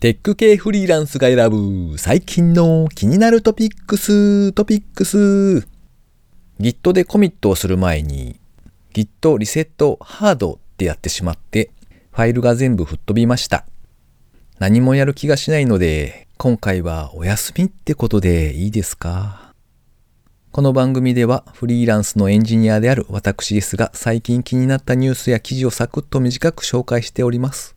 テック系フリーランスが選ぶ最近の気になるトピックス、トピックス。Git でコミットをする前に Git リセットハードってやってしまってファイルが全部吹っ飛びました。何もやる気がしないので今回はお休みってことでいいですか？この番組ではフリーランスのエンジニアである私ですが最近気になったニュースや記事をサクッと短く紹介しております。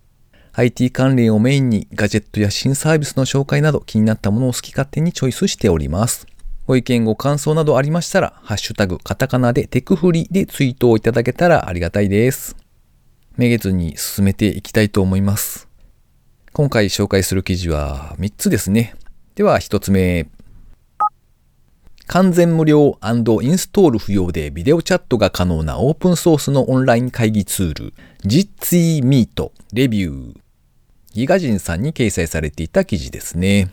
IT 関連をメインにガジェットや新サービスの紹介など気になったものを好き勝手にチョイスしております。ご意見ご感想などありましたら、ハッシュタグカタカナでテクフリでツイートをいただけたらありがたいです。めげずに進めていきたいと思います。今回紹介する記事は3つですね。では1つ目。完全無料インストール不要でビデオチャットが可能なオープンソースのオンライン会議ツール、Jitsi Meet レビュー。ギガ人さんに掲載されていた記事ですね。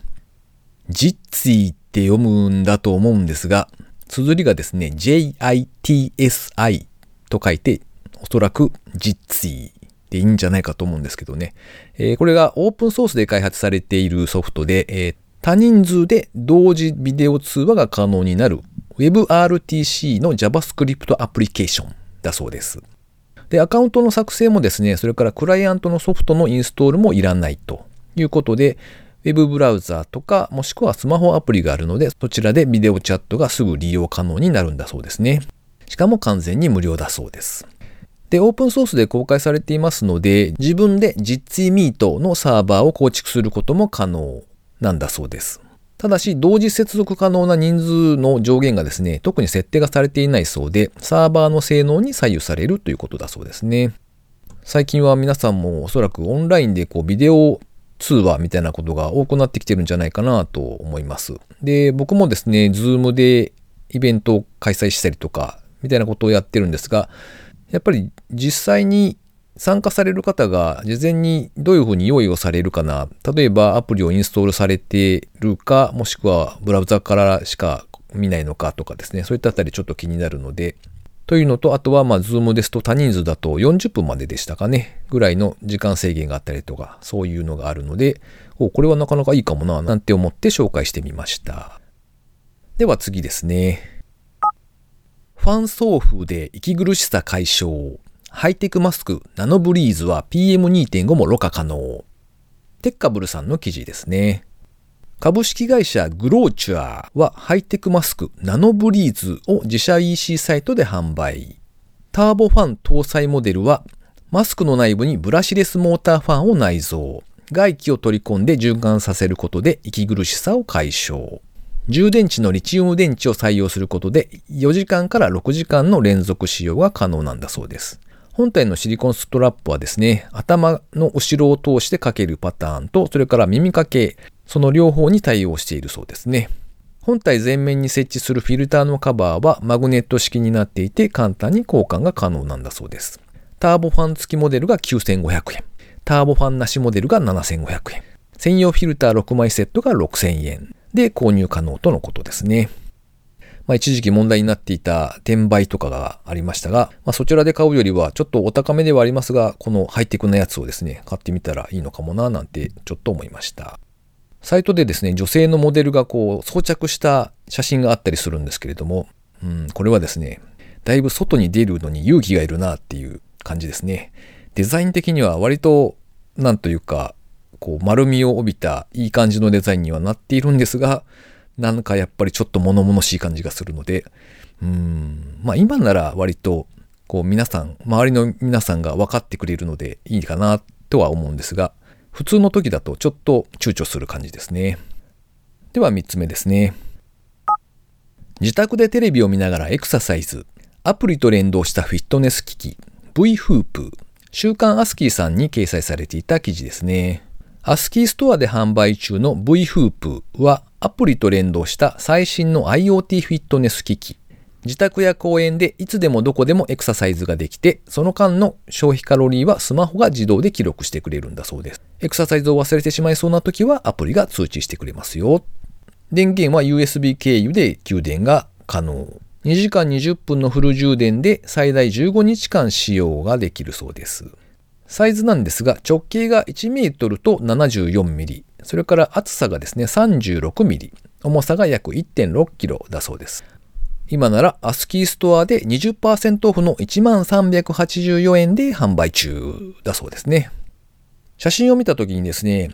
ジッツィって読むんだと思うんですが、綴りがですね、JITSI と書いて、おそらくジッツィでいいんじゃないかと思うんですけどね。えー、これがオープンソースで開発されているソフトで、えー、多人数で同時ビデオ通話が可能になる WebRTC の JavaScript アプリケーションだそうです。で、アカウントの作成もですね、それからクライアントのソフトのインストールもいらないということで、Web ブラウザーとか、もしくはスマホアプリがあるので、そちらでビデオチャットがすぐ利用可能になるんだそうですね。しかも完全に無料だそうです。で、オープンソースで公開されていますので、自分で実イミートのサーバーを構築することも可能なんだそうです。ただし、同時接続可能な人数の上限がですね、特に設定がされていないそうで、サーバーの性能に左右されるということだそうですね。最近は皆さんもおそらくオンラインでこうビデオ通話みたいなことが多くなってきてるんじゃないかなと思います。で、僕もですね、ズームでイベントを開催したりとか、みたいなことをやってるんですが、やっぱり実際に参加される方が事前にどういうふうに用意をされるかな。例えばアプリをインストールされてるか、もしくはブラウザからしか見ないのかとかですね。そういったあたりちょっと気になるので。というのと、あとはまあ、ズームですと多人数だと40分まででしたかね。ぐらいの時間制限があったりとか、そういうのがあるので、おこれはなかなかいいかもな、なんて思って紹介してみました。では次ですね。ファン送風で息苦しさ解消。ハイテクマスクナノブリーズは PM2.5 もろ過可能。 Techableさんの記事ですね。株式会社グローチュアーはハイテクマスクナノブリーズを自社 EC サイトで販売。ターボファン搭載モデルはマスクの内部にブラシレスモーターファンを内蔵。外気を取り込んで循環させることで息苦しさを解消。充電池のリチウム電池を採用することで4時間から6時間の連続使用が可能なんだそうです。本体のシリコンストラップはですね、頭の後ろを通してかけるパターンと、それから耳掛け、その両方に対応しているそうですね。本体前面に設置するフィルターのカバーはマグネット式になっていて簡単に交換が可能なんだそうです。ターボファン付きモデルが9500円。ターボファンなしモデルが7500円。専用フィルター6枚セットが6000円で購入可能とのことですね。まあ、一時期問題になっていた転売とかがありましたが、まあ、そちらで買うよりはちょっとお高めではありますが、このハイテクなやつをですね、買ってみたらいいのかもななんてちょっと思いました。サイトでですね、女性のモデルがこう装着した写真があったりするんですけれども、うん、これはですね、だいぶ外に出るのに勇気がいるなっていう感じですね。デザイン的には割と、なんというか、こう丸みを帯びたいい感じのデザインにはなっているんですが、なんかやっぱりちょっと物々しい感じがするので、うん、まあ今なら割と、こう皆さん、周りの皆さんが分かってくれるのでいいかなとは思うんですが、普通の時だとちょっと躊躇する感じですね。では3つ目ですね。自宅でテレビを見ながらエクササイズ、アプリと連動したフィットネス機器、V フープ、週刊アスキーさんに掲載されていた記事ですね。アスキーストアで販売中の V フープはアプリと連動した最新の IoT フィットネス機器。自宅や公園でいつでもどこでもエクササイズができて、その間の消費カロリーはスマホが自動で記録してくれるんだそうです。エクササイズを忘れてしまいそうな時はアプリが通知してくれますよ。電源は USB 経由で給電が可能。2時間20分のフル充電で最大15日間使用ができるそうです。サイズなんですが、直径が1メートルと74ミリ、それから厚さがですね、36ミリ、重さが約1.6キロだそうです。今ならアスキーストアで20%オフの1384円で販売中だそうですね。写真を見た時にですね、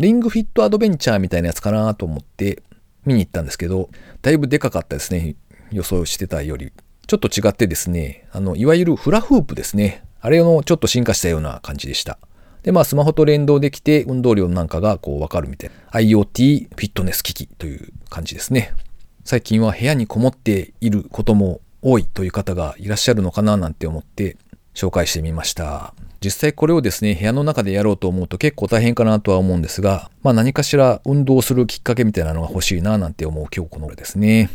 リングフィットアドベンチャーみたいなやつかなと思って見に行ったんですけど、だいぶでかかったですね。予想してたより。ちょっと違ってですね、あの、いわゆるフラフープですね。あれのちょっと進化したような感じでした。で、まあ、スマホと連動できて、運動量なんかがこうわかるみたいな。IoT フィットネス機器という感じですね。最近は部屋にこもっていることも多いという方がいらっしゃるのかななんて思って紹介してみました。実際これをですね、部屋の中でやろうと思うと結構大変かなとは思うんですが、まあ何かしら運動するきっかけみたいなのが欲しいななんて思う今日この頃ですね。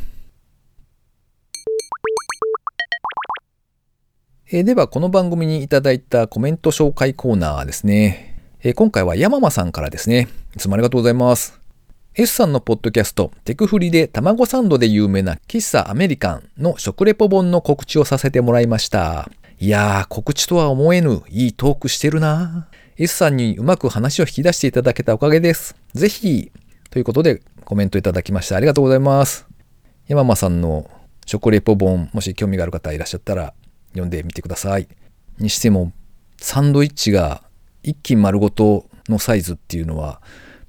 えー、ではこの番組にいただいたコメント紹介コーナーですね。えー、今回は山間さんからですね。いつもありがとうございます。S さんのポッドキャスト、テクフリで卵サンドで有名な喫茶アメリカンの食レポ本の告知をさせてもらいました。いやー、告知とは思えぬいいトークしてるな S さんにうまく話を引き出していただけたおかげです。ぜひ、ということでコメントいただきましてありがとうございます。山間さんの食レポ本、もし興味がある方いらっしゃったら読んでみてください。にしても、サンドイッチが一斤丸ごとのサイズっていうのは、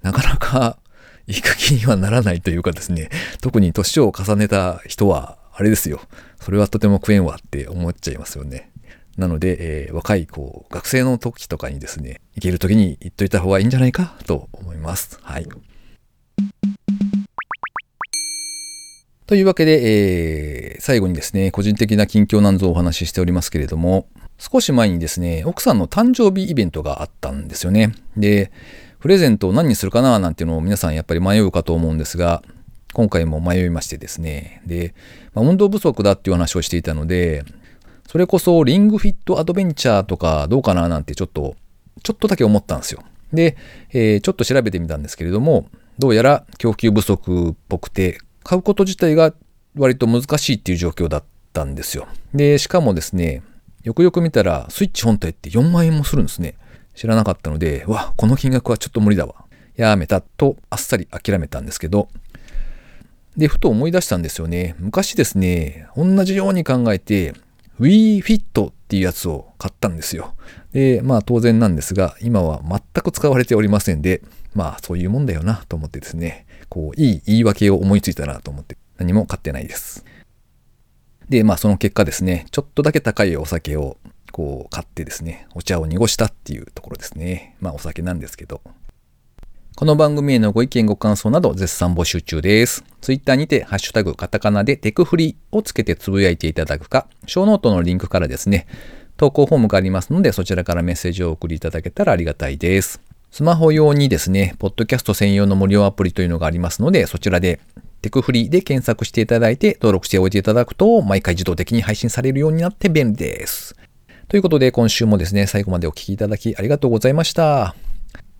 なかなか いい加減にはならないというかですね、特に年を重ねた人は、あれですよ。それはとても食えんわって思っちゃいますよね。なので、えー、若い、こう、学生の時とかにですね、行ける時に行っといた方がいいんじゃないかと思います。はい。というわけで、えー、最後にですね、個人的な近況なんぞをお話ししておりますけれども、少し前にですね、奥さんの誕生日イベントがあったんですよね。で、プレゼントを何にするかななんていうのを皆さんやっぱり迷うかと思うんですが、今回も迷いましてですね。で、まあ、運動不足だっていう話をしていたので、それこそリングフィットアドベンチャーとかどうかななんてちょっと、ちょっとだけ思ったんですよ。で、えー、ちょっと調べてみたんですけれども、どうやら供給不足っぽくて、買うこと自体が割と難しいっていう状況だったんですよ。で、しかもですね、よくよく見たらスイッチ本体って4万円もするんですね。知らなかったので、わ、この金額はちょっと無理だわ。やめたとあっさり諦めたんですけど、で、ふと思い出したんですよね。昔ですね、同じように考えて、WeFit っていうやつを買ったんですよ。で、まあ当然なんですが、今は全く使われておりませんで、まあそういうもんだよなと思ってですね、こう、いい言い訳を思いついたなと思って何も買ってないです。で、まあその結果ですね、ちょっとだけ高いお酒をこう買ってですね、お茶を濁したっていうところですね。まあお酒なんですけど。この番組へのご意見ご感想など絶賛募集中です。ツイッターにてハッシュタグカタカナでテクフリをつけてつぶやいていただくか、ショーノートのリンクからですね、投稿フォームがありますのでそちらからメッセージを送りいただけたらありがたいです。スマホ用にですね、ポッドキャスト専用の無料アプリというのがありますので、そちらでテクフリーで検索していただいて登録しておいていただくと、毎回自動的に配信されるようになって便利です。ということで、今週もですね、最後までお聴きいただきありがとうございました。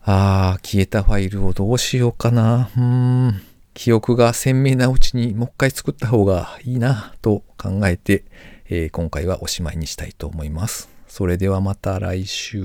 あー、消えたファイルをどうしようかな。うーん。記憶が鮮明なうちにもう一回作った方がいいなと考えて、えー、今回はおしまいにしたいと思います。それではまた来週。